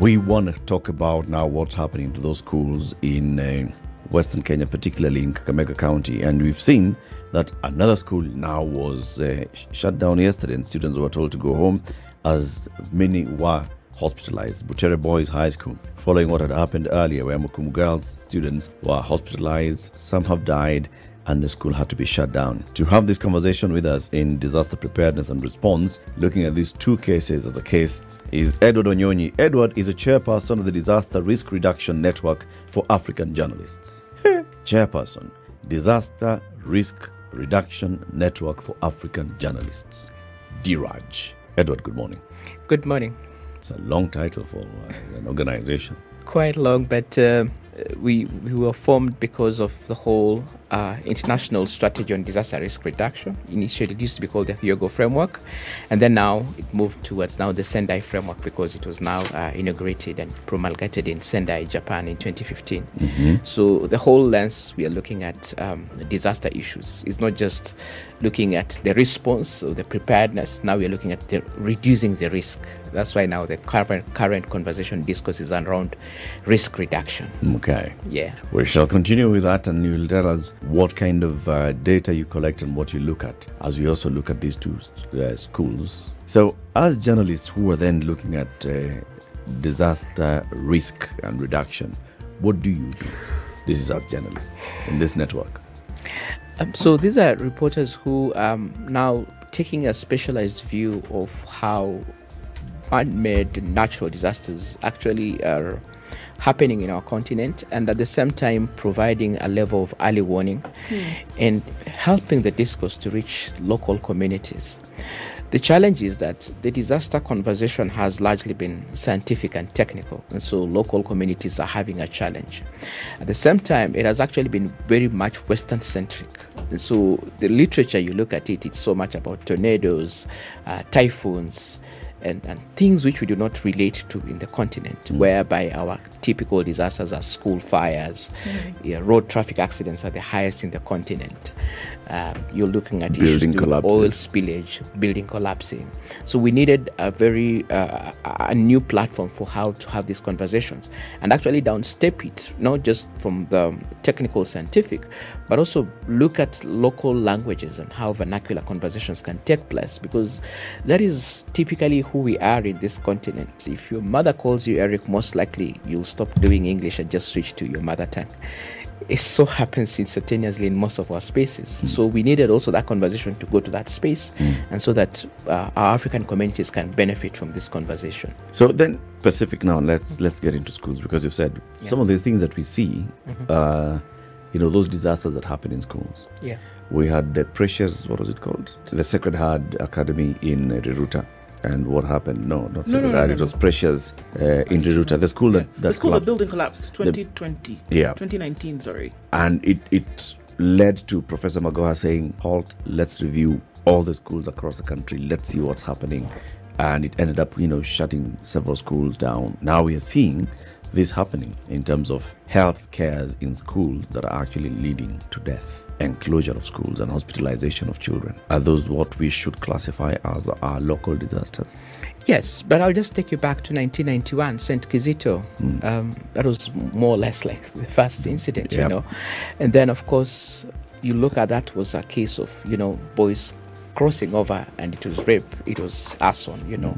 We want to talk about now what's happening to those schools in uh, Western Kenya, particularly in Kakamega County. And we've seen that another school now was uh, shut down yesterday, and students were told to go home as many were hospitalized. Butere Boys High School, following what had happened earlier, where Mukumu girls students were hospitalized, some have died, and the school had to be shut down. To have this conversation with us in disaster preparedness and response, looking at these two cases as a case, is Edward Wanyonyi. Edward is a chairperson of the Disaster Risk Reduction Network for African Journalists. chairperson, Disaster Risk Reduction Network for African Journalists. DIRAJ. Edward, good morning. Good morning. It's a long title for uh, an organization. Quite long, but uh, we we were formed because of the whole uh, international strategy on disaster risk reduction. Initially, it used to be called the Hyogo framework, and then now it moved towards now the Sendai framework because it was now uh, inaugurated and promulgated in Sendai, Japan, in 2015. Mm-hmm. So the whole lens we are looking at um, disaster issues is not just looking at the response or the preparedness. Now we are looking at the reducing the risk. That's why now the current current conversation discourse is around risk reduction. Okay. Yeah. We shall continue with that, and you'll tell us what kind of uh, data you collect and what you look at as we also look at these two uh, schools. So, as journalists who are then looking at uh, disaster risk and reduction, what do you do? This is as journalists in this network. Um, so these are reporters who um, now taking a specialized view of how man-made natural disasters actually are happening in our continent and at the same time providing a level of early warning and helping the discourse to reach local communities. The challenge is that the disaster conversation has largely been scientific and technical, and so local communities are having a challenge. At the same time, it has actually been very much Western centric. And so the literature, you look at it, it's so much about tornadoes, uh, typhoons, and, and things which we do not relate to in the continent, whereby our typical disasters are school fires, yeah, road traffic accidents are the highest in the continent. Um, you're looking at issues Building do with oil spillage, building collapsing. So we needed a very uh, a new platform for how to have these conversations. And actually downstep it, not just from the technical scientific, but also look at local languages and how vernacular conversations can take place. Because that is typically who we are in this continent. If your mother calls you Eric, most likely you'll stop doing English and just switch to your mother tongue it so happens instantaneously in most of our spaces. So we needed also that conversation to go to that space, and so that uh, our African communities can benefit from this conversation. So then, Pacific now. Let's let's get into schools because you've said some of the things that we see, uh, you know, those disasters that happen in schools. Yeah. We had the Precious, what was it called? The Sacred Heart Academy in Riruta. And what happened? No, not Sacred no, Heart. no, It no. was Precious uh, in Riruta, the school that, that the school that collapsed. building collapsed 2020 Yeah. 2019 sorry and it, it led to Professor Magoha saying, "Halt, let's review all the schools across the country. Let's see what's happening." And it ended up, you know, shutting several schools down. Now we are seeing this happening in terms of health scares in schools that are actually leading to death and closure of schools and hospitalization of children. Are those what we should classify as our local disasters? Yes, but I'll just take you back to 1991, St. Kizito. Um, that was more or less like the first incident, Yep. you know. And then, of course, you look at that was a case of, you know, boys crossing over and it was rape. It was arson, you know.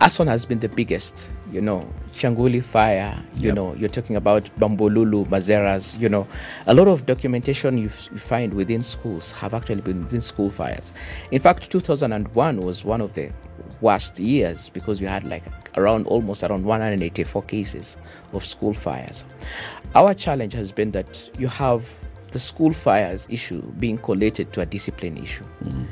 Arson has been the biggest, you know. Kyanguli fire, you Yep. know. You're talking about Bombolulu, Mazeras, you know. A lot of documentation you, find within schools have actually been within school fires. In fact, 2001 was one of the worst years because we had like around almost around 184 cases of school fires. Our challenge has been that you have the school fires issue being collated to a discipline issue. Mm-hmm.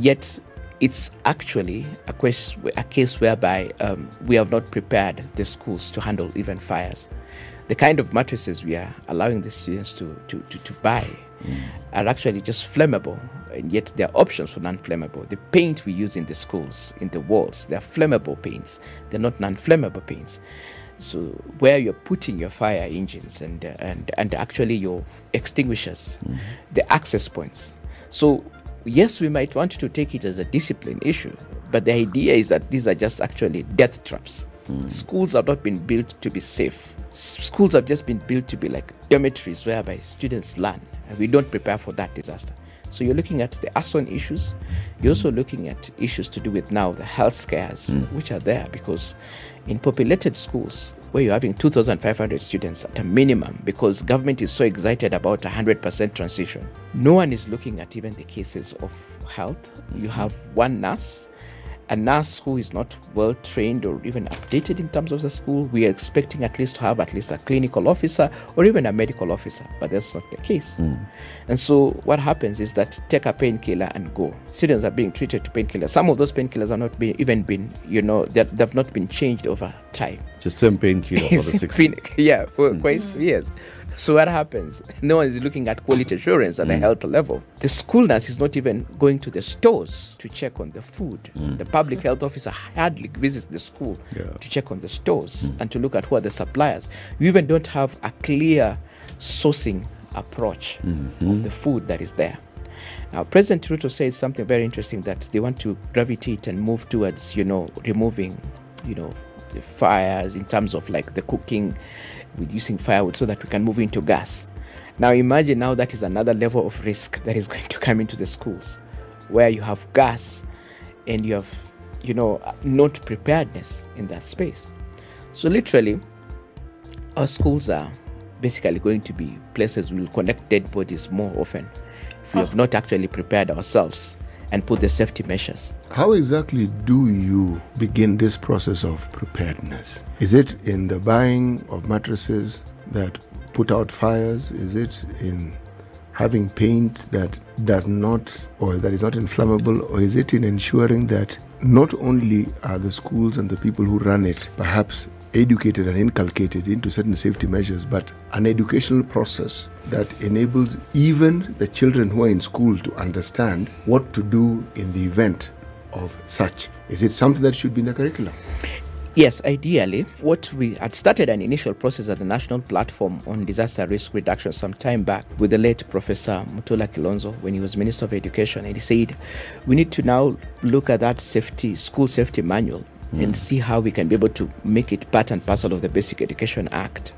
Yet it's actually a case, a case whereby um, we have not prepared the schools to handle even fires. The kind of mattresses we are allowing the students to, to, to, to buy are actually just flammable, and yet there are options for non flammable. The paint we use in the schools, in the walls, they're flammable paints, they're not non flammable paints. So, where you're putting your fire engines and, uh, and, and actually your extinguishers, the access points. So, yes, we might want to take it as a discipline issue, but the idea is that these are just actually death traps. Hmm. Schools have not been built to be safe. S- Schools have just been built to be like dormitories whereby students learn, and we don't prepare for that disaster. So you're looking at the arson issues. You're also looking at issues to do with now the health scares, hmm. which are there because in populated schools where you're having 2,500 students at a minimum because government is so excited about 100% transition, no one is looking at even the cases of health. You have one nurse a nurse who is not well trained or even updated in terms of the school, we are expecting at least to have at least a clinical officer or even a medical officer, but that's not the case. Hmm. And so what happens is that take a painkiller and go. Students are being treated to painkillers. Some of those painkillers are not being even been, you know, they they've not been changed over time. Just same painkiller for the 60s. yeah, for hmm. quite years. So what happens? No one is looking at quality assurance at the mm. health level. The school nurse is not even going to the stores to check on the food. Mm. The public health officer hardly visits the school Yeah. to check on the stores mm. and to look at who are the suppliers. You even don't have a clear sourcing approach of mm-hmm. the food that is there. Now, President Ruto says something very interesting that they want to gravitate and move towards, you know, removing, you know, the fires in terms of like the cooking with using firewood so that we can move into gas. Now, imagine now that is another level of risk that is going to come into the schools where you have gas and you have, you know, not preparedness in that space. So, literally, our schools are basically going to be places we will collect dead bodies more often if we ah. have not actually prepared ourselves and put the safety measures. How exactly do you begin this process of preparedness? Is it in the buying of mattresses that put out fires? Is it in having paint that does not or that is not inflammable? Or is it in ensuring that not only are the schools and the people who run it perhaps educated and inculcated into certain safety measures, but an educational process that enables even the children who are in school to understand what to do in the event of such. Is it something that should be in the curriculum? Yes, ideally, what we had started an initial process at the National Platform on Disaster Risk Reduction some time back with the late Professor Mutula Kilonzo when he was Minister of Education. And he said, we need to now look at that safety, school safety manual and see how we can be able to make it part and parcel of the Basic Education Act.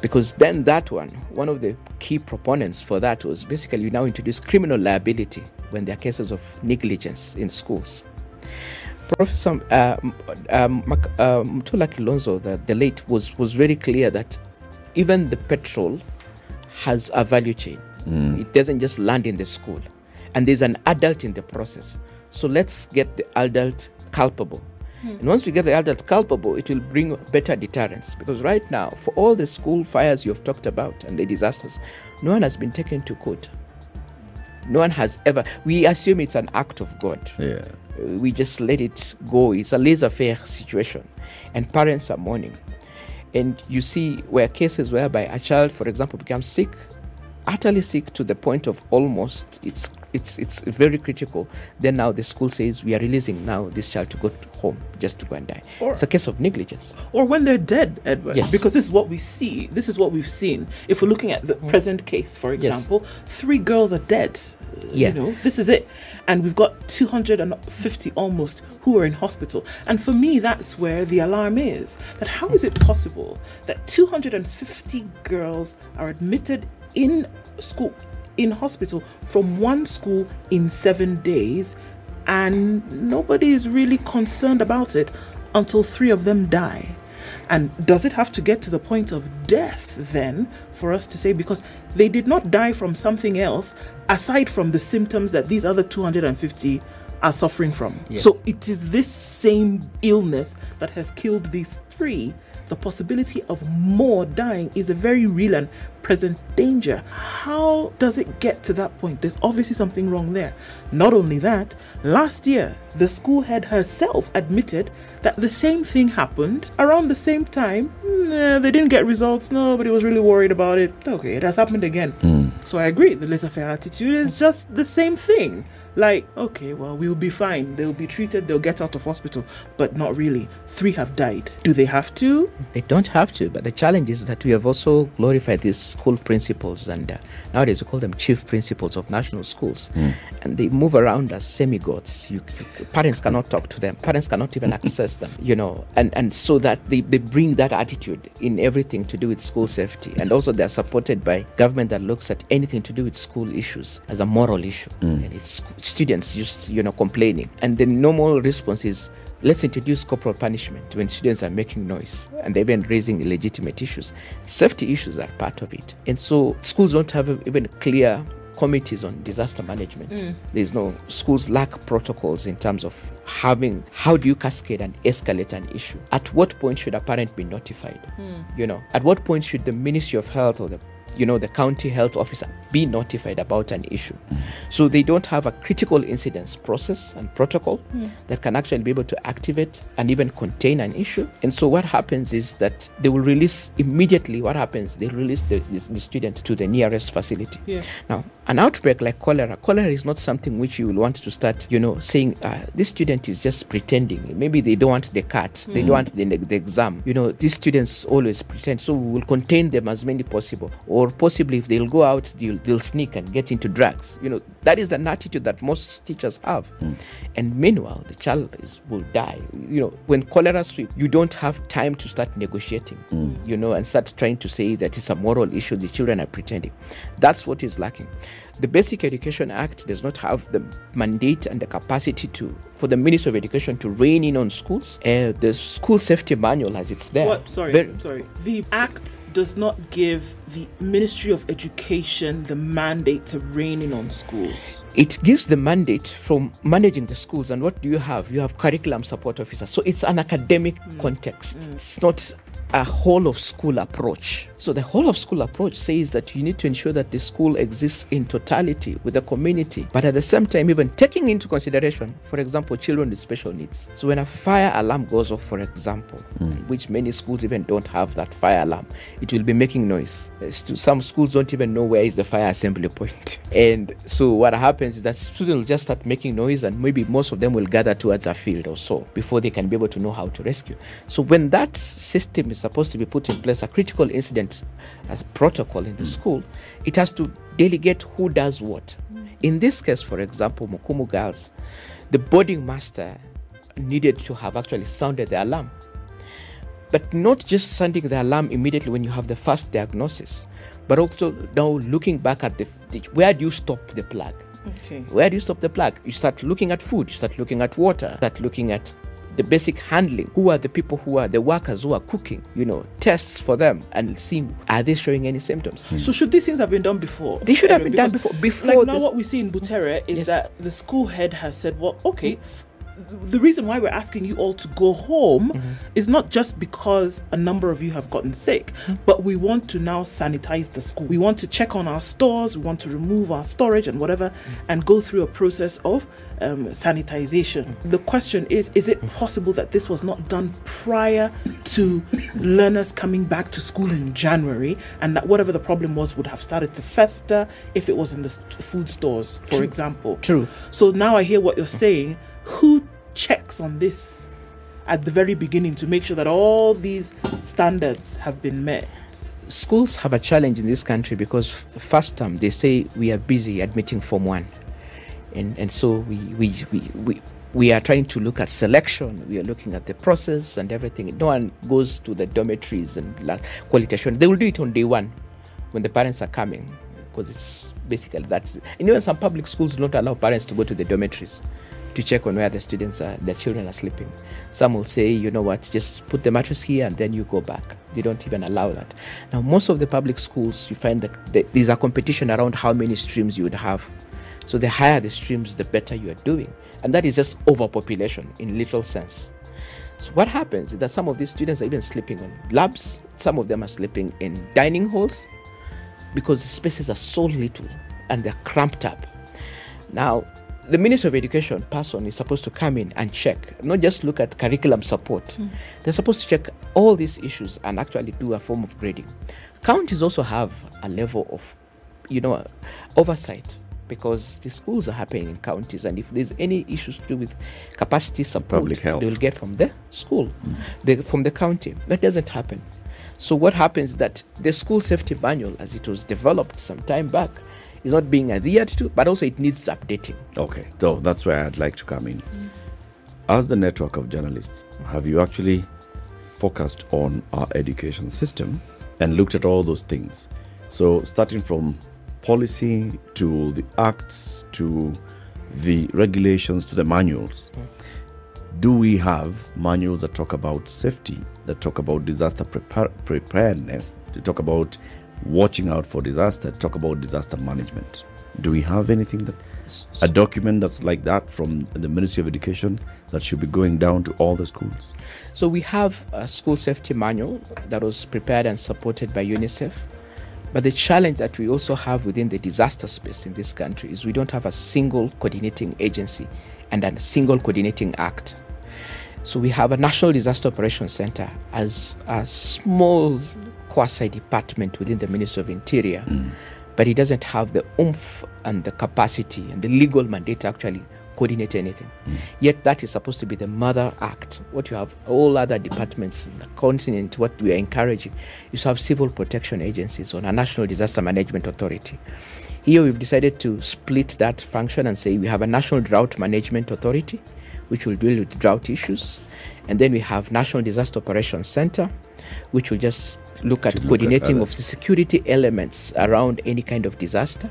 Because then that one, one of the key proponents for that was basically you now introduce criminal liability when there are cases of negligence in schools. Professor uh, um, Mak- uh, Mutula Kilonzo, the, the late, was, was very clear that even the petrol has a value chain. It doesn't just land in the school. And there's an adult in the process. So let's get the adult culpable. Hmm. And once we get the adult culpable, it will bring better deterrence. Because right now, for all the school fires you've talked about and the disasters, no one has been taken to court. No one has ever. We assume it's an act of God Yeah. Uh, we just let it go. It's a laissez-faire situation, and parents are mourning. And you see where cases whereby a child, for example, becomes sick, utterly sick to the point of almost it's it's it's very critical. Then now the school says we are releasing now this child to go to home just to go and die. Or- it's a case of negligence. or when they're dead, Edward. Yes. Because this is what we see. This is what we've seen. If we're looking at the present case, for Mm. Yes. example, three girls are dead. Uh, Yeah. You know, this is it. And we've got 250 almost who are in hospital. And for me, that's where the alarm is. That how is it possible that 250 girls are admitted in school, in hospital from one school in seven days, and nobody is really concerned about it until three of them die. And does it have to get to the point of death then for us to say, because they did not die from something else aside from the symptoms that these other 250 are suffering from? Yes. So it is this same illness that has killed these three. The possibility of more dying is a very real and present danger. How does it get to that point? There's obviously something wrong there. Not only that, last year, the school head herself admitted that the same thing happened around the same time. Nah, they didn't get results. Nobody was really worried about it. Okay, it has happened again. Hmm. So I agree. The laissez faire attitude is just the same thing. Like, okay, well, we'll be fine. They'll be treated, they'll get out of hospital. But not really. Three have died. Do they have to? They don't have to, but the challenge is that we have also glorified these school principals, and uh, nowadays we call them chief principals of national schools, and they move around as semi-gods. You, you- parents cannot talk to them. Parents cannot even access them. You know, and and so that they, they bring that attitude in everything to do with school safety, and also they are supported by government that looks at anything to do with school issues as a moral issue, and it's sc- students just you know complaining, and the normal response is let's introduce corporal punishment when students are making noise and they're even raising illegitimate issues. Safety issues are part of it. And so schools don't have even clear committees on disaster management. Mm. There's no schools lack protocols in terms of having how do you cascade and escalate an issue? At what point should a parent be notified? Mm. You know, at what point should the Ministry of Health or the you know the county health officer be notified about an issue. So they don't have a critical incidents process and protocol that can actually be able to activate and even contain an issue. And so what happens is that they will release immediately what happens they release the, the student to the nearest facility. Yeah. now an outbreak like cholera cholera is not something which you will want to start you know saying uh, this student is just pretending. Maybe they don't want the cat they don't want the, the exam. You know these students always pretend. So we will contain them as many possible or possibly if they'll go out they'll, they'll sneak and get into drugs. You know that is an attitude that most teachers have. Hmm. And meanwhile the child is will die. You know when cholera sweep you don't have time to start negotiating hmm. you know and start trying to say that it's a moral issue the children are pretending. That's what is lacking the basic education act does not have the mandate and the capacity to for the minister of education to rein in on schools. Uh, the school safety manual as it's there. What? Sorry, Very- sorry. The Act does not give the Ministry of Education the mandate to rein in on schools. it gives the mandate from managing the schools and what do you have? You have curriculum support officers. So it's an academic context. It's not a whole of school approach so the whole of school approach says that you need to ensure that the school exists in totality with the community but at the same time even taking into consideration for example children with special needs. So when a fire alarm goes off for example mm. which many schools even don't have that fire alarm it will be making noise. Some schools don't even know where is the fire assembly point. point. And so what happens is that students will just start making noise and maybe most of them will gather towards a field or so before they can be able to know how to rescue. So when that system is supposed to be put in place a critical incident as a protocol in the mm. school it has to delegate who does what mm. in this case for example mukumu girls the boarding master needed to have actually sounded the alarm but not just sounding the alarm immediately when you have the first diagnosis, but also now looking back at the, the where do you stop the plug? Okay. Where do you stop the plug? You start looking at food, you start looking at water, you start looking at the basic handling. Who are the people who are the workers who are cooking? You know, tests for them and see are they showing any symptoms? Hmm. So should these things have been done before? They should have Anyway, been done before- before Like now, what we see in Butere is Yes. that the school head has said, "Well, okay." f- the reason why we're asking you all to go home Mm-hmm. is not just because a number of you have gotten sick, Mm-hmm. but we want to now sanitize the school. We want to check on our stores, we want to remove our storage and whatever, Mm-hmm. and go through a process of um, sanitization. Mm-hmm. The question is is it possible that this was not done prior to learners coming back to school in January and that whatever the problem was would have started to fester if it was in the st- food stores, for example? True. So now I hear what you're saying. Who checks on this at the very beginning to make sure that all these standards have been met? schools have a challenge in this country because first term they say we are busy admitting form one. And and so we we, we, we we are trying to look at selection. We are looking at the process and everything. No one goes to the dormitories and quality assurance. They will do it on day one when the parents are coming because it's basically that's and even some public schools do not allow parents to go to the dormitories to check on where the students are their children are sleeping. Some will say you know what just put the mattress here and then you go back. They don't even allow that. Now most of the public schools you find that there's a competition around how many streams you would have. So the higher the streams the better you are doing. And that is just overpopulation in literal sense. So what happens is that some of these students are even sleeping on labs. Some of them are sleeping in dining halls because the spaces are so little and they're cramped up. Now, the Minister of Education person is supposed to come in and check, not just look at curriculum support. Hmm. They're supposed to check all these issues and actually do a form of grading. Counties also have a level of, you know, oversight because the schools are happening in counties, and if there's any issues to do with capacity support, Public health. they will get from the school, hmm. the, from the county. That doesn't happen. So what happens is that the school safety manual, as it was developed some time back, is not being adhered to, but also it needs updating. Okay, so that's where I'd like to come in. Mm. As the network of journalists, have you actually focused on our education system and looked at all those things? So, starting from policy to the acts to the regulations to the manuals, mm. do we have manuals that talk about safety, that talk about disaster prepar- preparedness, that talk about watching out for disaster, talk about disaster management? Do we have anything that a document that's like that from the Ministry of Education that should be going down to all the schools? So we have a school safety manual that was prepared and supported by UNICEF. But the challenge that we also have within the disaster space in this country is we don't have a single coordinating agency and a single coordinating act. So we have a National Disaster Operations Center as a small quasi department within the Ministry of Interior, but it doesn't have the oomph and the capacity and the legal mandate to actually coordinate anything. Yet that is supposed to be the mother act. What you have all other departments in the continent, what we are encouraging is to have civil protection agencies on a national disaster management authority. Here we've decided to split that function and say we have a national drought management authority, which will deal with drought issues, and then we have National Disaster Operations Center, which will just look at look at coordinating of the security elements around any kind of disaster.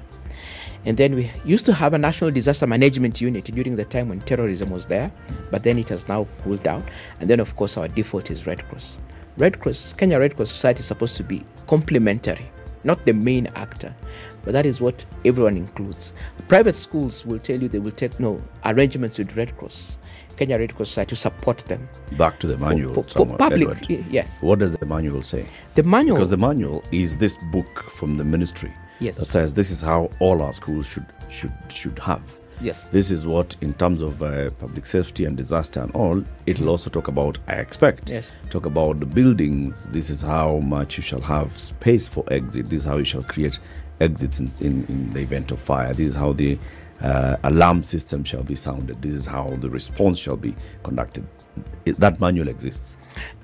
And then we used to have a national disaster management unit during the time when terrorism was there, but then it has now cooled down. And then, of course, our default is Red Cross. Red Cross, Kenya Red Cross Society is supposed to be complementary, not the main actor, but that is what everyone includes. Private schools will tell you they will take no arrangements with Red Cross, Kenya Red Cross Society to support them. Back to the manual. for, for somewhat, public, Edward. yes. What does the manual say? The manual, Because the manual is this book from the ministry Yes. that says this is how all our schools should should should have. yes, This is what, in terms of uh, public safety and disaster and all, it'll also talk about. I expect. Yes. Talk about the buildings. This is how much you shall have space for exit. This is how you shall create exits in, in, in the event of fire. This is how the uh, alarm system shall be sounded. This is how the response shall be conducted. That manual exists.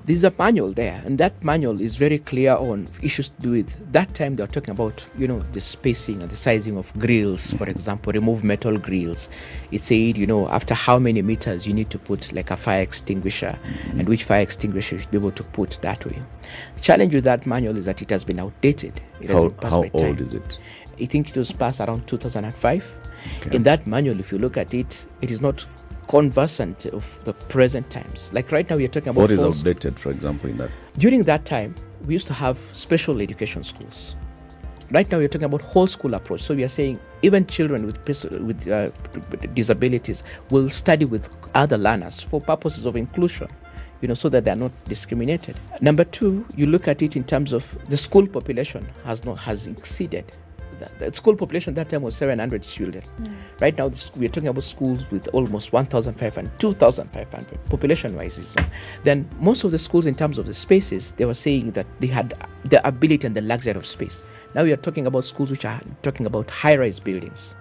there's a manual there, and that manual is very clear on issues to do with that time they were talking about, you know, the spacing and the sizing of grills, for example, remove metal grills. It said, you know, after how many meters you need to put like a fire extinguisher, and which fire extinguisher you should be able to put that way. The challenge with that manual is that it has been outdated. It How, passed how old is it? I think it was passed around 2005. Okay. In that manual, if you look at it, it is not conversant of the present times. Like right now, we are talking about What is whole outdated, for example, in that? during that time, we used to have special education schools. Right now, we're talking about whole school approach. So we are saying even children with with uh, disabilities will study with other learners for purposes of inclusion. You know, so that they are not discriminated. Number two, you look at it in terms of the school population has not has exceeded. The, the school population that time was 700 children. Mm. Right now, this, we are talking about schools with almost 1,500, 2,500 population wise. Then most of the schools, in terms of the spaces, they were saying that they had the ability and the luxury of space. Now we are talking about schools which are talking about high-rise buildings.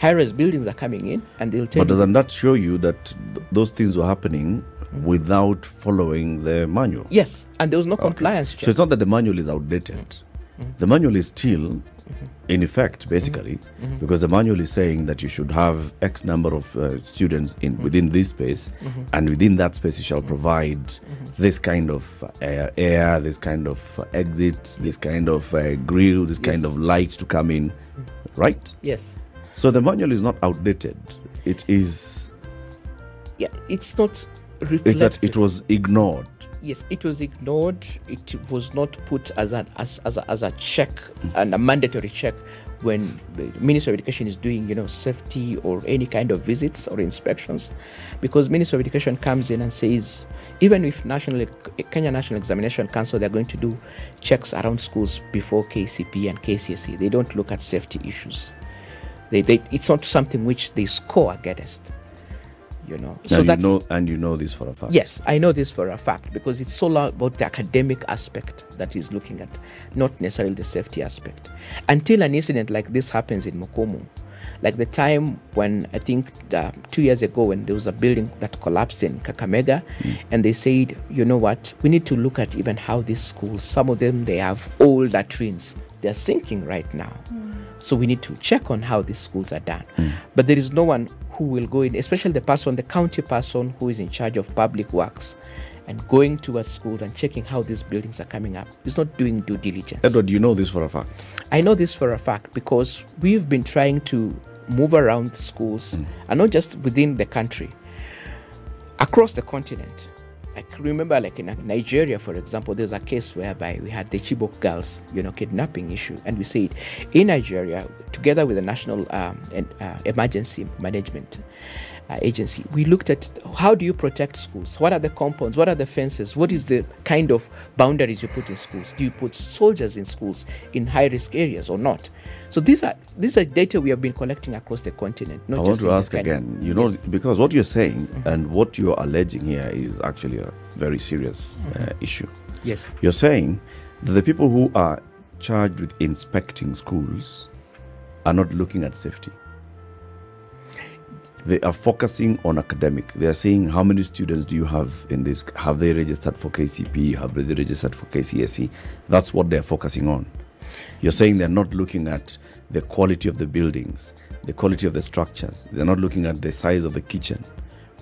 High-rise buildings are coming in, and they'll tell But you. doesn't that show you that th- those things were happening mm-hmm. without following the manual? yes, and there was no compliance check. So it's not that the manual is outdated. Mm. Mm. The manual is still in effect, basically, because the manual is saying that you should have X number of uh, students in within this space, and within that space you shall provide this kind of uh, air, air, this kind of uh, exit, this kind of uh, grill, this kind of light to come in, right? yes. So the manual is not outdated. It is. Yeah, it's not It's that it was ignored. Yes, it was ignored. It was not put as an as, as, a, as a check and a mandatory check when the Ministry of Education is doing, you know, safety or any kind of visits or inspections, because Ministry of Education comes in and says, even if National Kenya National Examination Council they're going to do checks around schools before KCP and KCSE, they don't look at safety issues. They, they it's not something which they score against you know. so that's know, and you know this for a fact. Yes, I know this for a fact because it's all about the academic aspect that he's looking at, not necessarily the safety aspect. Until an incident like this happens in Mukumu, like the time when I think uh, two years ago when there was a building that collapsed in Kakamega, mm. and they said, you know what, we need to look at even how these schools, some of them they have old latrines, they're sinking right now. Mm. So we need to check on how these schools are done. Mm. But there is no one who will go in, especially the person, the county person who is in charge of public works and going towards schools and checking how these buildings are coming up. He's not doing due diligence. Edward, you know this for a fact? I know this for a fact because we've been trying to move around schools mm. and not just within the country, across the continent. I remember, like in Nigeria, for example, there was a case whereby we had the Chibok girls, you know, kidnapping issue, and we said in Nigeria, together with the National um, uh, Emergency Management Agency, we looked at how do you protect schools? What are the compounds? What are the fences? What is the kind of boundaries you put in schools? Do you put soldiers in schools in high risk areas or not? So these are these are data we have been collecting across the continent. Not I want to ask again. You know, yes. because what you're saying mm-hmm. and what you're alleging here is actually a very serious uh, mm-hmm. uh, issue. Yes, you're saying that the people who are charged with inspecting schools are not looking at safety they are focusing on academic. They are saying how many students do you have in this? Have they registered for KCP? Have they registered for KCSE? That's what they're focusing on. You're saying they're not looking at the quality of the buildings, the quality of the structures. They're not looking at the size of the kitchen,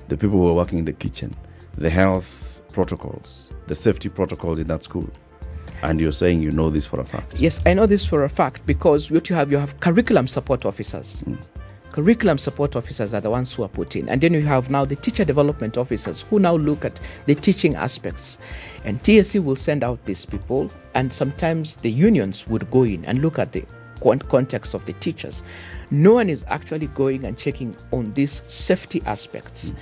the people who are working in the kitchen, the health protocols, the safety protocols in that school. And you're saying you know this for a fact. Yes, I know this for a fact because what you have, you have curriculum support officers. Mm curriculum support officers are the ones who are put in. And then you have now the teacher development officers who now look at the teaching aspects. And TSC will send out these people, and sometimes the unions would go in and look at the context of the teachers. No one is actually going and checking on these safety aspects mm.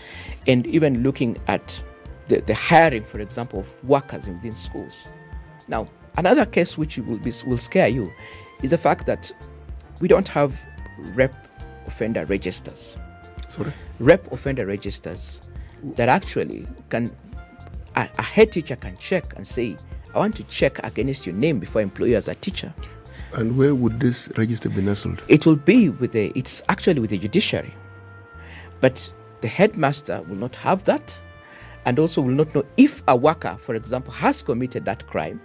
and even looking at the, the hiring, for example, of workers in these schools. Now, another case which will, be, will scare you is the fact that we don't have rep offender registers. Sorry? Rep offender registers that actually can, a, a head teacher can check and say, I want to check against your name before I employ you as a teacher. And where would this register be nestled? It will be with the, it's actually with the judiciary. But the headmaster will not have that and also will not know if a worker, for example, has committed that crime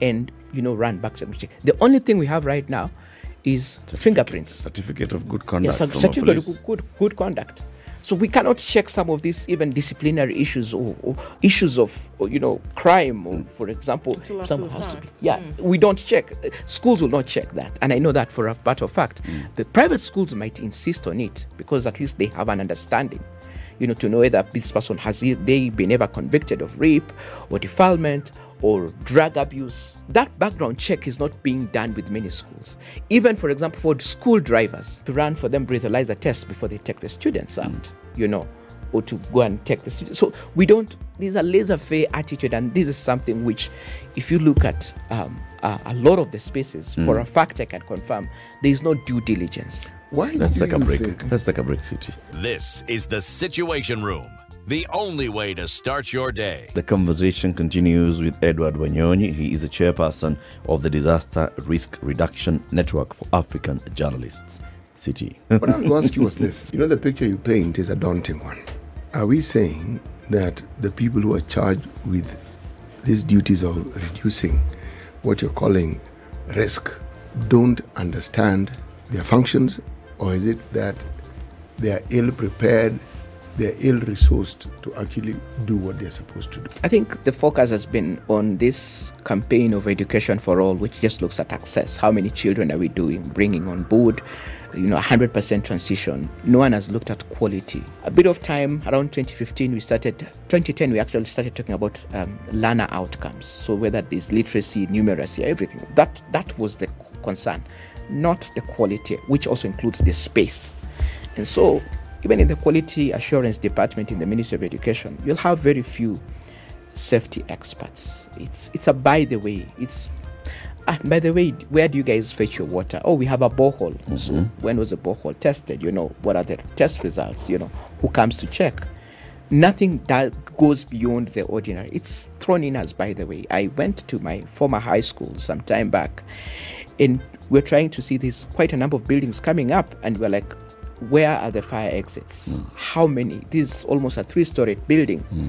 and, you know, run back to the The only thing we have right now is certificate, fingerprints. Certificate of good conduct. Yes, certificate of good, good conduct. So we cannot check some of these even disciplinary issues or, or issues of or, you know crime, or, for example, some has to be. Yeah, mm. we don't check. Schools will not check that, and I know that for a matter of fact. Mm. The private schools might insist on it because at least they have an understanding you know, to know whether this person has they been ever convicted of rape or defilement or drug abuse. That background check is not being done with many schools. Even, for example, for school drivers to run for them breathalyzer tests before they take the students out, mm. you know, or to go and take the students. So we don't, there's a laissez faire attitude, and this is something which, if you look at um, uh, a lot of the spaces, mm. for a fact I can confirm, there is no due diligence. Why? Let's take a break. Think? Let's take a break, City. This is the Situation Room the only way to start your day. The conversation continues with Edward Wanyonyi. He is the chairperson of the Disaster Risk Reduction Network for African Journalists. City. what I want to ask you was this you know, the picture you paint is a daunting one. Are we saying that the people who are charged with these duties of reducing what you're calling risk don't understand their functions, or is it that they are ill prepared they're ill resourced to actually do what they're supposed to do. I think the focus has been on this campaign of education for all, which just looks at access. How many children are we doing, bringing on board? you know 100% transition no one has looked at quality a bit of time around 2015 we started 2010 we actually started talking about um, learner outcomes so whether there's literacy numeracy everything that that was the concern not the quality which also includes the space and so even in the quality assurance department in the ministry of education you'll have very few safety experts it's it's a by the way it's Ah, by the way, where do you guys fetch your water? Oh, we have a borehole. So when was the borehole tested? You know, what are the test results? You know, who comes to check? Nothing that goes beyond the ordinary. It's thrown in as by the way. I went to my former high school some time back, and we're trying to see this quite a number of buildings coming up, and we're like, where are the fire exits? Hmm. How many? This is almost a three-story building. Hmm.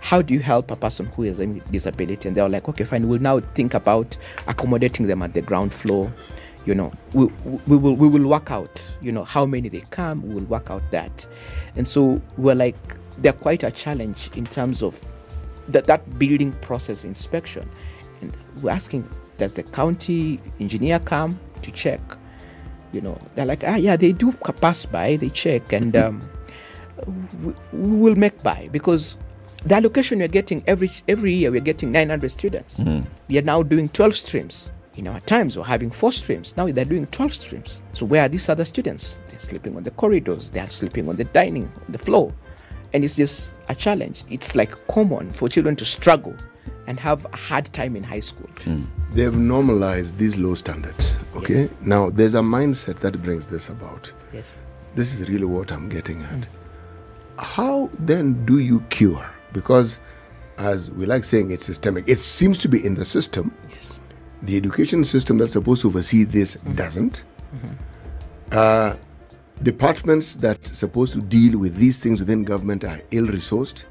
How do you help a person who has a disability? And they were like okay fine we'll now think about accommodating them at the ground floor. You know we, we will we will work out you know how many they come we will work out that. And so we're like they're quite a challenge in terms of that that building process inspection. And we're asking does the county engineer come to check you know they're like ah yeah they do pass by they check and um, we, we will make by. Because the allocation we're getting every every year we're getting 900 students. We are now doing 12 streams in our times. We're having four streams. Now they're doing 12 streams. So where are these other students? They're sleeping on the corridors. They're sleeping on the dining on the floor. And it's just a challenge. It's like common for children to struggle and have a hard time in high school hmm. They've normalized these low standards. Okay. Yes. Now, there's a mindset that brings this about. yes This is really what I'm getting at. How then do you cure? Because, as we like saying, it's systemic. It seems to be in the system. yes The education system that's supposed to oversee this mm-hmm. doesn't. Mm-hmm. Uh, departments that's supposed to deal with these things within government are ill resourced.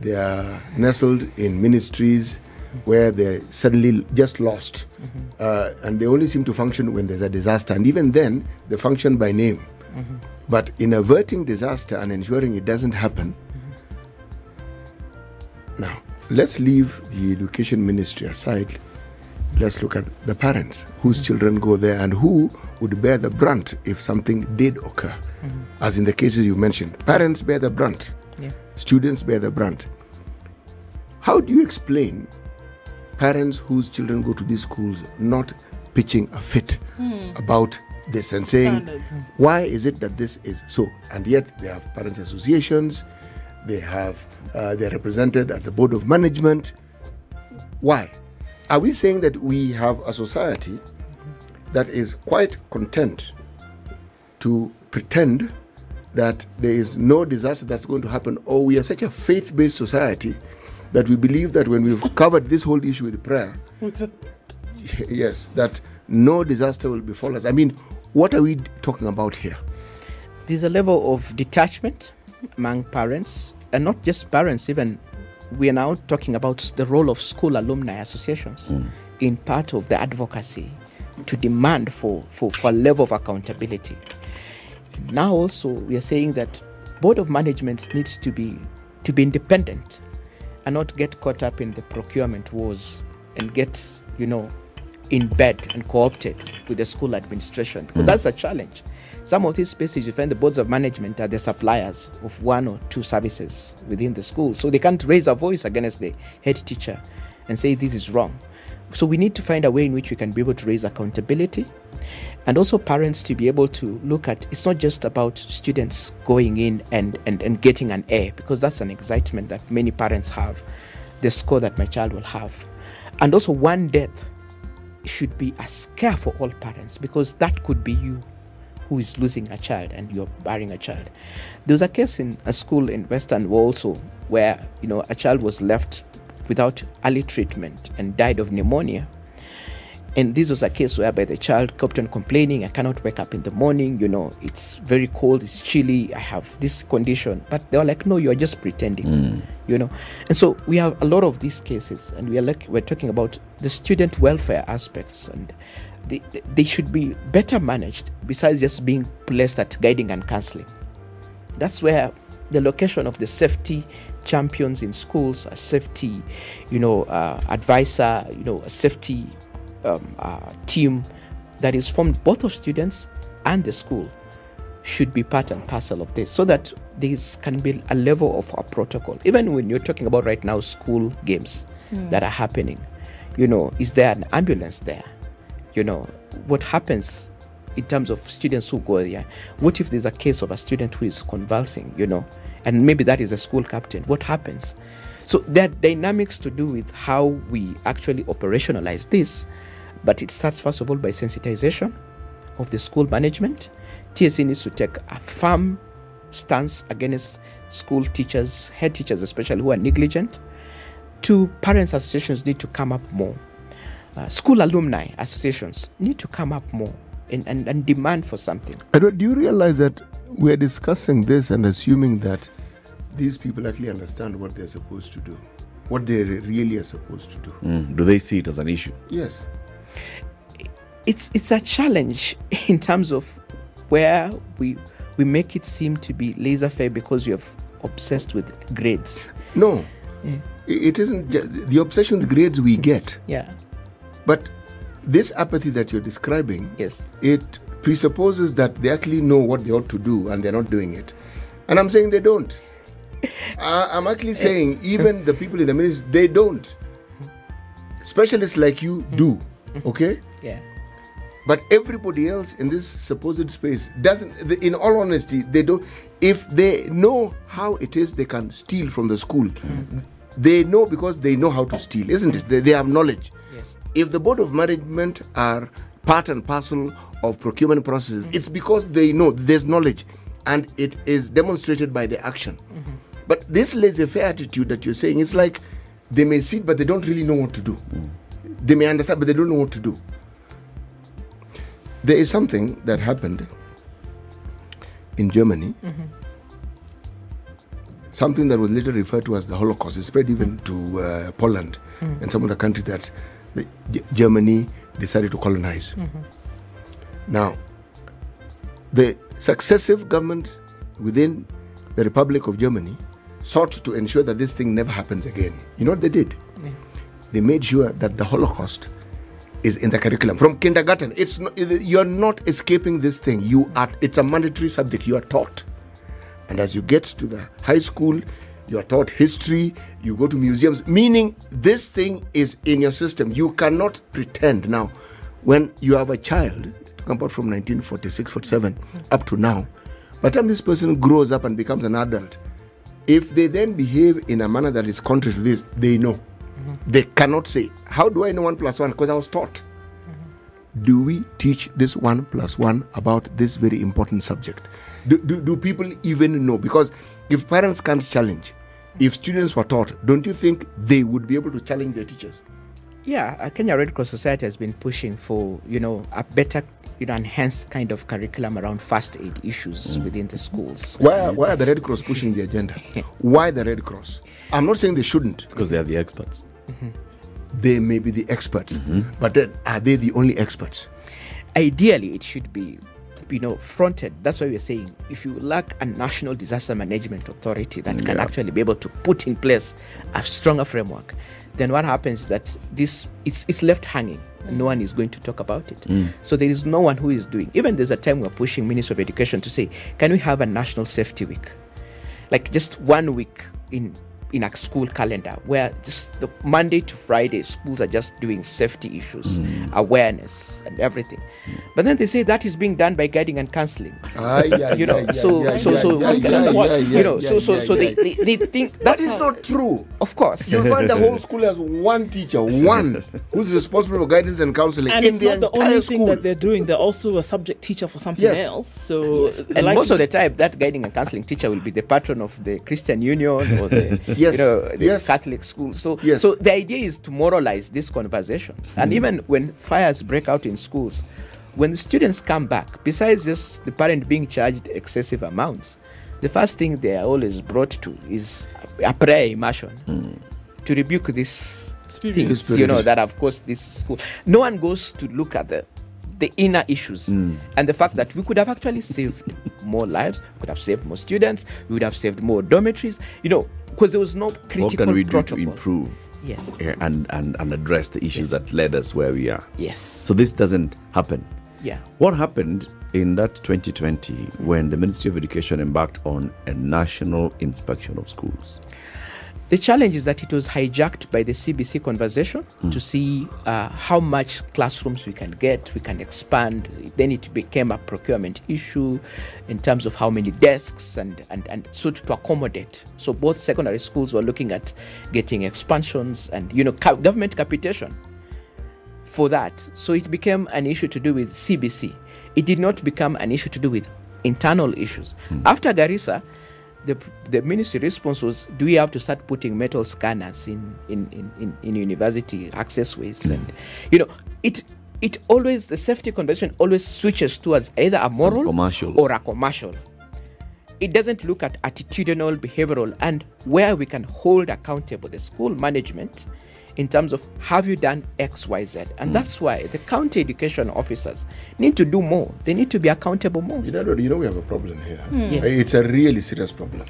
They are nestled in ministries where they're suddenly just lost. Uh, and they only seem to function when there's a disaster. And even then, they function by name. But in averting disaster and ensuring it doesn't happen, now let's leave the education ministry aside. Let's look at the parents whose children go there and who would bear the brunt if something did occur. As in the cases you mentioned, parents bear the brunt, students bear the brunt. How do you explain parents whose children go to these schools not pitching a fit about this and saying, Standards. why is it that this is so? And yet they have parents' associations, they have uh, they're represented at the board of management. Why? Are we saying that we have a society that is quite content to pretend that there is no disaster that's going to happen, or we are such a faith based society that we believe that when we've covered this whole issue with prayer, yes, that no disaster will befall us. I mean, what are we talking about here? there's a level of detachment among parents and not just parents even we are now talking about the role of school alumni associations hmm. in part of the advocacy to demand for, for, for a level of accountability now also we are saying that board of management needs to be to be independent and not get caught up in the procurement wars and get you know in bed and co-opted with the school administration. Because mm. that's a challenge. Some of these spaces you find the boards of management are the suppliers of one or two services within the school. So they can't raise a voice against the head teacher and say this is wrong so we need to find a way in which we can be able to raise accountability and also parents to be able to look at it's not just about students going in and, and, and getting an A because that's an excitement that many parents have, the score that my child will have. And also one death should be a scare for all parents because that could be you who is losing a child and you're burying a child. There was a case in a school in Western also where you know a child was left without early treatment and died of pneumonia. And this was a case whereby the child kept on complaining, I cannot wake up in the morning, you know, it's very cold, it's chilly, I have this condition. But they were like, no, you're just pretending, hmm. you know. And so we have a lot of these cases, and we are like, we're talking about the student welfare aspects, and they- they should be better managed besides just being placed at guiding and counseling. That's where the location of the safety champions in schools, a safety, you know, uh, advisor, you know, a safety um, uh, team that is formed both of students and the school should be part and parcel of this so that this can be a level of a protocol. Even when you're talking about right now school games that are happening, you know, is there an ambulance there? You know, what happens in terms of students who go there? What if there's a case of a student who is convulsing, you know, and maybe that is a school captain? What happens? So there are dynamics to do with how we actually operationalize this, but it starts first of all by sensitization of the school management. TSC needs to take a firm stance against school teachers, head teachers especially, who are negligent. Two, parents associations need to come up more. Uh, school alumni associations need to come up more and, and, and demand for something. Edward, do you realize that we're discussing this and assuming that these people actually understand what they're supposed to do, what they really are supposed to do? Mm. Do they see it as an issue? Yes. it's it's a challenge in terms of where we we make it seem to be laissez-faire because we have obsessed with grades. No, Yeah. it isn't ju- the obsession with grades we get, Yeah. but this apathy that you're describing, Yes. it presupposes that they actually know what they ought to do and they're not doing it. And I'm saying they don't. I, I'm actually saying even the people in the ministry, they don't. Specialists like you mm-hmm. do, okay? Yeah. But everybody else in this supposed space doesn't. In all honesty, they don't. If they know how it is, they can steal from the school. Mm-hmm. They know because they know how to steal, isn't it? They, they have knowledge. If the board of management are part and parcel of procurement processes, mm-hmm. it's because they know there's knowledge, and it is demonstrated by the action. Mm-hmm. But this laissez-faire attitude that you're saying, it's like they may sit, but they don't really know what to do. Mm. They may understand, but they don't know what to do. There is something that happened in Germany, mm-hmm. something that was later referred to as the Holocaust. It spread even mm. to uh, Poland mm. and some of the countries that the, G- Germany decided to colonize. Mm-hmm. Now, the successive government within the Republic of Germany sought to ensure that this thing never happens again. You know what they did? They made sure that the Holocaust is in the curriculum from kindergarten. It's not, you're not escaping this thing. You are. It's a mandatory subject. You are taught, and as you get to the high school, you are taught history. You go to museums. Meaning, this thing is in your system. You cannot pretend now. When you have a child, talking about from 1946, 47 up to now, by the time this person grows up and becomes an adult, if they then behave in a manner that is contrary to this, they know. Mm-hmm. They cannot say, How do I know one plus one? Because I was taught. Mm-hmm. Do we teach this one plus one about this very important subject? Do, do, do people even know? Because if parents can't challenge, if students were taught, don't you think they would be able to challenge their teachers? Yeah, uh, Kenya Red Cross Society has been pushing for you know a better, you know, enhanced kind of curriculum around first aid issues mm. within the schools. Why, are- why are the Red Cross pushing the agenda? Why the Red Cross? I'm not saying they shouldn't. Because they are the experts. Mm-hmm. They may be the experts, mm-hmm. but then are they the only experts? Ideally, it should be, you know, fronted. That's why we're saying if you lack a national disaster management authority that can Yeah. actually be able to put in place a stronger framework, then what happens is that this it's it's left hanging. No one is going to talk about it. Mm. So there is no one who is doing. Even there's a time we're pushing Ministry of Education to say, can we have a national safety week? like just one week in in a school calendar where just the Monday to Friday schools are just doing safety issues, awareness and everything. But then they say that is being done by guiding and counseling. Ah, yeah, You know, yeah, so yeah, so so yeah, yeah, what- you know, so so so they, they they think that's is not true. Of course. You'll find the whole school has one teacher, one who's responsible for guidance and counseling And in it's the not the only school. thing that they're doing. They're also a subject teacher for something Yes. else. So, And like- most of the time, that guiding and counseling teacher will be the patron of the Christian Union or the, Yes, you know, the yes. Catholic school. So, Yes. so the idea is to moralize these conversations. And mm-hmm. even when fires break out in schools, when the students come back, besides just the parent being charged excessive amounts, the first thing they are always brought to is a prayer immersion mm. to rebuke this Spirit. things. You know that of course this school. No one goes to look at the the inner issues mm. and the fact that we could have actually saved more lives, we could have saved more students, we would have saved more dormitories. You know, because there was no critical What can we do protocol. to improve Yes. eh, and, and, and address the issues that led us where we are? Yes. So this doesn't happen. Yeah. What happened in that 2020 when the Ministry of Education embarked on a national inspection of schools? The challenge is that it was hijacked by the CBC conversation to see uh, how much classrooms we can get, we can expand. Then it became a procurement issue in terms of how many desks and, and, and so to accommodate. So both secondary schools were looking at getting expansions and, you know, ca- government capitation for that. So it became an issue to do with CBC. It did not become an issue to do with internal issues. After Garissa, the, the ministry response was do we have to start putting metal scanners in, in, in, in, in university accessways mm. and you know it it always the safety conversation always switches towards either a moral commercial. or a commercial. It doesn't look at attitudinal behavioral and where we can hold accountable the school management in terms of have you done xyz and that's why the county education officers need to do more they need to be accountable more You know, you know, we have a problem here. Yes. It's a really serious problem.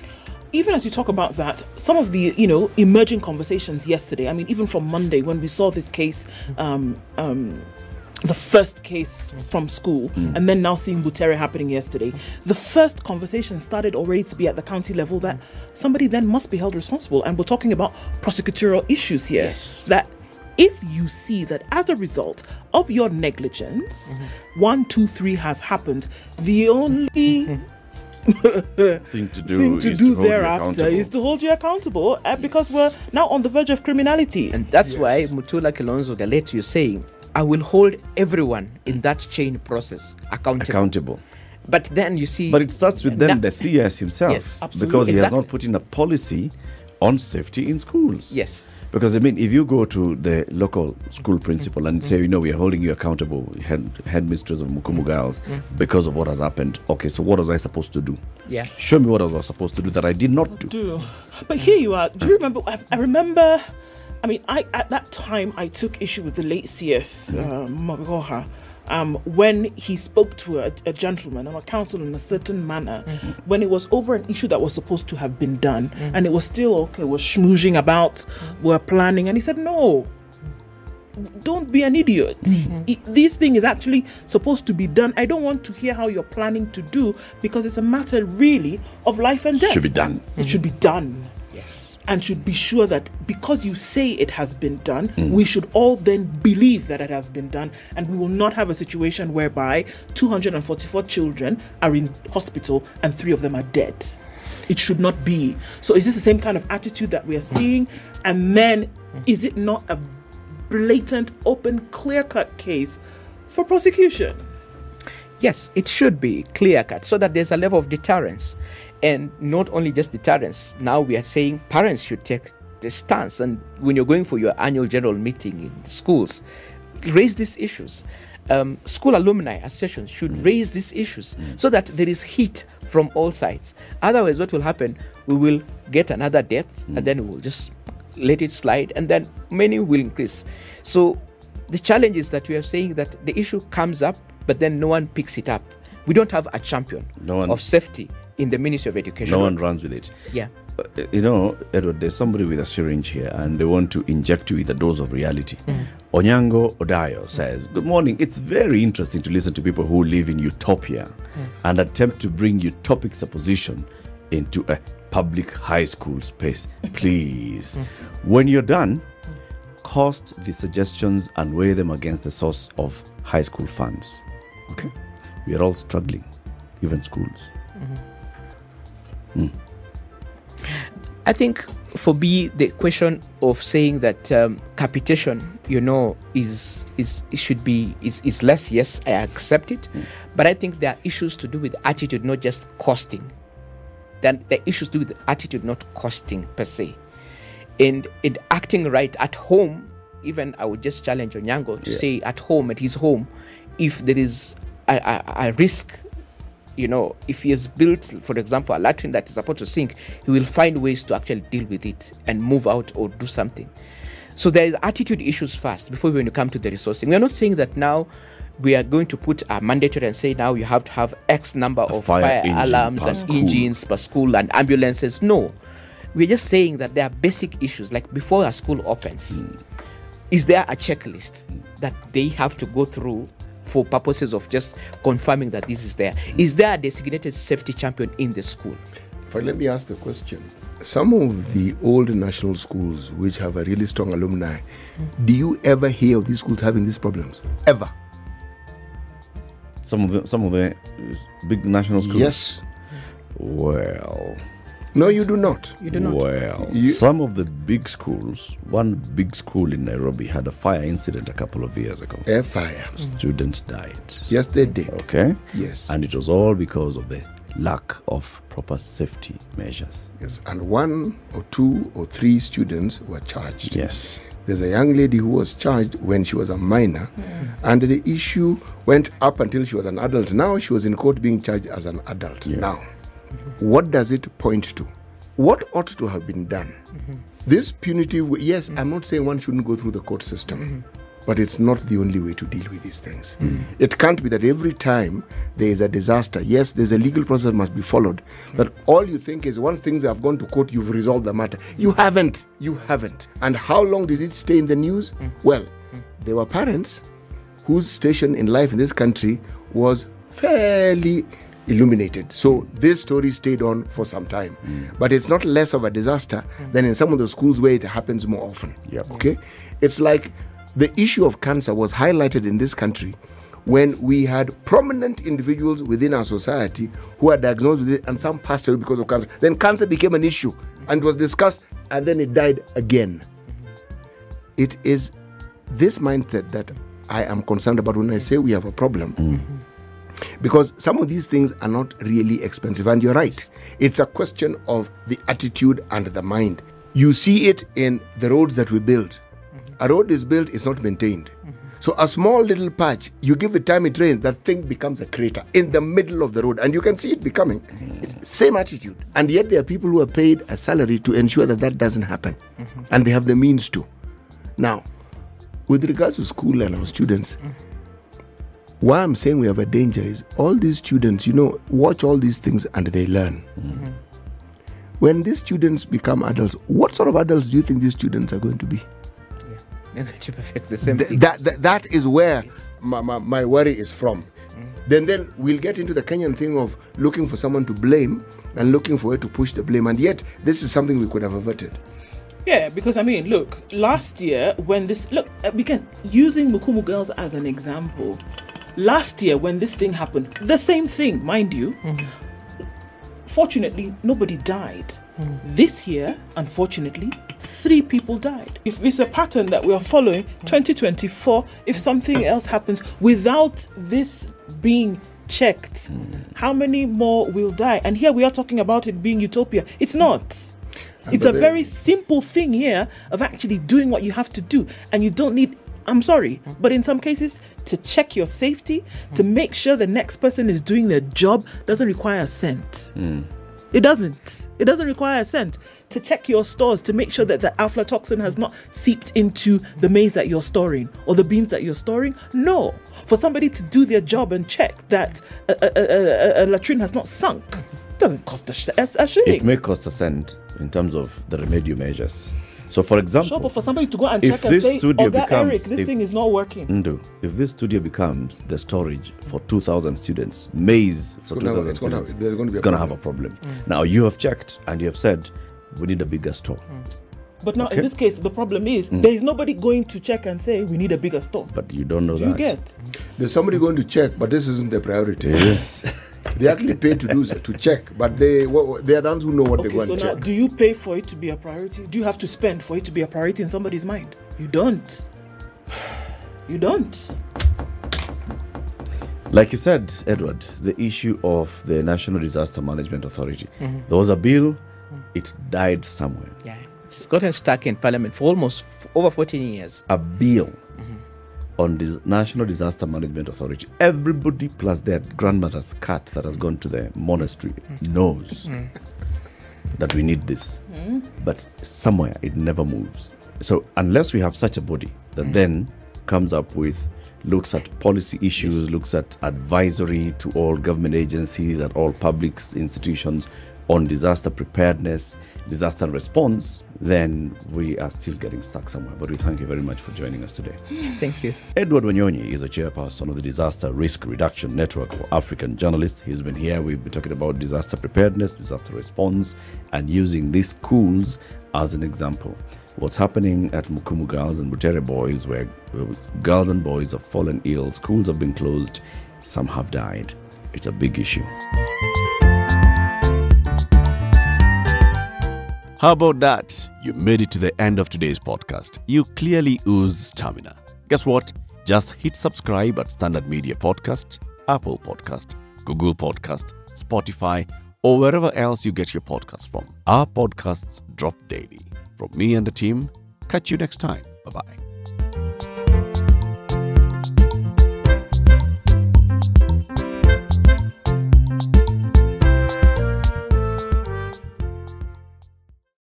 even as you talk about that, some of the you know emerging conversations yesterday. I mean, even from Monday when we saw this case, um, um, the first case from school, and then now seeing Butere happening yesterday. The first conversation started already to be at the county level that somebody then must be held responsible, and we're talking about prosecutorial issues here. Yes. That if you see that as a result of your negligence, one, two, three has happened, the only Thing to do thing to is do to hold you thereafter accountable. is to hold you accountable uh, because we're now on the verge of criminality. And that's why Mutula Kilonzo, the late you saying, I will hold everyone in that chain process accountable. accountable. But then you see, But it starts with then Na- the CS himself. Yes, Because absolutely. he has not put in a policy on safety in schools. Yes. Because I mean, if you go to the local school principal and say, you know, we are holding you accountable, head headmistress of Mukumu Girls, mm. Mm. because of what has happened. Okay, so what was I supposed to do? Yeah. Show me what I was supposed to do that I did not do. do. But here you are. Do you remember? I, I remember. I mean, I at that time I took issue with the late CS um, Magoha. Um, when he spoke to a, a gentleman or a counsel in a certain manner, when it was over an issue that was supposed to have been done, and it was still okay, we're schmoozing about, we're planning, and he said, No, don't be an idiot. I- this thing is actually supposed to be done. I don't want to hear how you're planning to do because it's a matter really of life and death. It should be done. It should be done. And should be sure that because you say it has been done, mm. we should all then believe that it has been done. And we will not have a situation whereby 244 children are in hospital and three of them are dead. It should not be. So, is this the same kind of attitude that we are seeing? And then, is it not a blatant, open, clear cut case for prosecution? Yes, it should be clear cut so that there's a level of deterrence. And not only just the deterrence, now we are saying parents should take the stance. And when you're going for your annual general meeting in the schools, raise these issues. Um, school alumni associations should mm. raise these issues mm. so that there is heat from all sides. Otherwise, what will happen? We will get another death and mm. then we'll just let it slide and then many will increase. So the challenge is that we are saying that the issue comes up, but then no one picks it up. We don't have a champion No one- of safety in the Ministry of Education. No one runs with it. Yeah. Uh, You know, Edward, there's somebody with a syringe here and they want to inject you with a dose of reality. Onyango Odayo says, Good morning. It's very interesting to listen to people who live in utopia and attempt to bring utopic supposition into a public high school space. Please. When you're done, cost the suggestions and weigh them against the source of high school funds. Okay? We are all struggling, even schools. I think for me, the question of saying that um, capitation, you know, is is it should be is, is less. Yes, I accept it, but I think there are issues to do with attitude, not just costing. Then the issues to do with attitude, not costing per se, and in acting right at home. Even I would just challenge Onyango to Yeah. say at home, at his home, if there is a, a, a risk you know, if he has built, for example, a latrine that is supposed to sink, he will find ways to actually deal with it and move out or do something. So there is attitude issues first before when you come to the resourcing. We are not saying that now we are going to put a mandatory and say now you have to have X number of fire fire, alarms and school. engines per school and ambulances. No, we're just saying that there are basic issues like before a school opens, hmm. is there a checklist that they have to go through for purposes of just confirming that this is there. Is there a designated safety champion in the school? But let me ask the question. Some of the old national schools which have a really strong alumni, do you ever hear of these schools having these problems? Ever? Some of the some of the big national schools. Yes. Well, No, you do not. You do not. well, You- some of the big schools. One big school in Nairobi had a fire incident a couple of years ago. A fire. Students died. Yes, they did. Okay. Yes. And it was all because of the lack of proper safety measures. Yes. And one or two or three students were charged. Yes. There's a young lady who was charged when she was a minor, and the issue went up until she was an adult. Now she was in court being charged as an adult. Now, what does it point to? What ought to have been done? This punitive, way- yes, I'm not saying one shouldn't go through the court system, but it's not the only way to deal with these things. It can't be that every time there is a disaster, yes, there's a legal process that must be followed, but all you think is once things have gone to court, you've resolved the matter. You haven't. You haven't. And how long did it stay in the news? Well, there were parents whose station in life in this country was fairly illuminated. So this story stayed on for some time. Mm. But it's not less of a disaster mm. than in some of the schools where it happens more often. Yep. Okay? It's like the issue of cancer was highlighted in this country when we had prominent individuals within our society who were diagnosed with it and some passed away because of cancer. Then cancer became an issue and was discussed and then it died again it is this mindset that I am concerned about when I mm. say we have a problem. Because some of these things are not really expensive. And you're right. It's a question of the attitude and the mind. You see it in the roads that we build. A road is built, it's not maintained. So a small little patch, you give it time it rains, that thing becomes a crater in the middle of the road, and you can see it becoming. Same attitude, and yet there are people who are paid a salary to ensure that that doesn't happen, and they have the means to. Now, with regards to school and our students, why I'm saying we have a danger is all these students, you know, watch all these things and they learn. When these students become adults, what sort of adults do you think these students are going to be? They're going to perfect the same Th- that, that that is where my, my, my worry is from. Then then we'll get into the Kenyan thing of looking for someone to blame and looking for where to push the blame. And yet this is something we could have averted. Yeah, because I mean, look, last year when this look, uh, we can using Mukumu girls as an example. Last year when this thing happened, the same thing, mind you. Fortunately, nobody died. This year, unfortunately, three people died. If it's a pattern that we are following, 2024, if something else happens without this being checked, how many more will die? And here we are talking about it being utopia. It's not. It's a very simple thing here of actually doing what you have to do, and you don't need. I'm sorry, but in some cases, to check your safety, to make sure the next person is doing their job, doesn't require a cent. Hmm. It doesn't. It doesn't require a cent to check your stores to make sure that the aflatoxin has not seeped into the maize that you're storing or the beans that you're storing. No, for somebody to do their job and check that a, a, a, a, a latrine has not sunk doesn't cost a, sh- a, a shilling. It may cost a cent in terms of the remedial measures. So, for Sure, example, but for somebody to go and If check and this say, studio "Oh, that Eric, becomes this the- thing is not working." Ndu, if this studio becomes the storage for 2,000 students, maize for gonna have- 2,000 it's gonna students, there's gonna be a it's going to have a problem. Mm. Now, you have checked and you have said, we need a bigger store. Mm. But now, Okay. in this case, the problem is mm. there is nobody going to check and say, "We need a bigger store." But you don't know Do that. you get? There's somebody going to check, but this isn't the priority. Yes. They actually pay to do to check, but they what, they are the ones who know what they Okay, go so and now, check. do you pay for it to be a priority? Do you have to spend for it to be a priority in somebody's mind? You don't. You don't. Like you said, Edward, the issue of the National Disaster Management Authority. Mm-hmm. There was a bill, it died somewhere. Yeah, it's gotten stuck in Parliament for almost f- over 14 years. A bill on the National Disaster Management Authority. Everybody plus their grandmother's cat that has gone to the monastery knows mm. that we need this. Mm. But somewhere it never moves. So unless we have such a body that mm. then comes up with looks at policy issues, looks at advisory to all government agencies and all public institutions, on disaster preparedness, disaster response, then we are still getting stuck somewhere. But we thank you very much for joining us today. Thank you. Edward Wanyonyi is a chairperson of the Disaster Risk Reduction Network for African Journalists. He's been here. We've been talking about disaster preparedness, disaster response, and using these schools as an example. What's happening at Mukumu Girls and Butere Boys, where girls and boys have fallen ill, schools have been closed, some have died. It's a big issue. How about that? You made it to the end of today's podcast. You clearly ooze stamina. Guess what? Just hit subscribe at Standard Media Podcast, Apple Podcast, Google Podcast, Spotify, or wherever else you get your podcasts from. Our podcasts drop daily. From me and the team, catch you next time. Bye bye.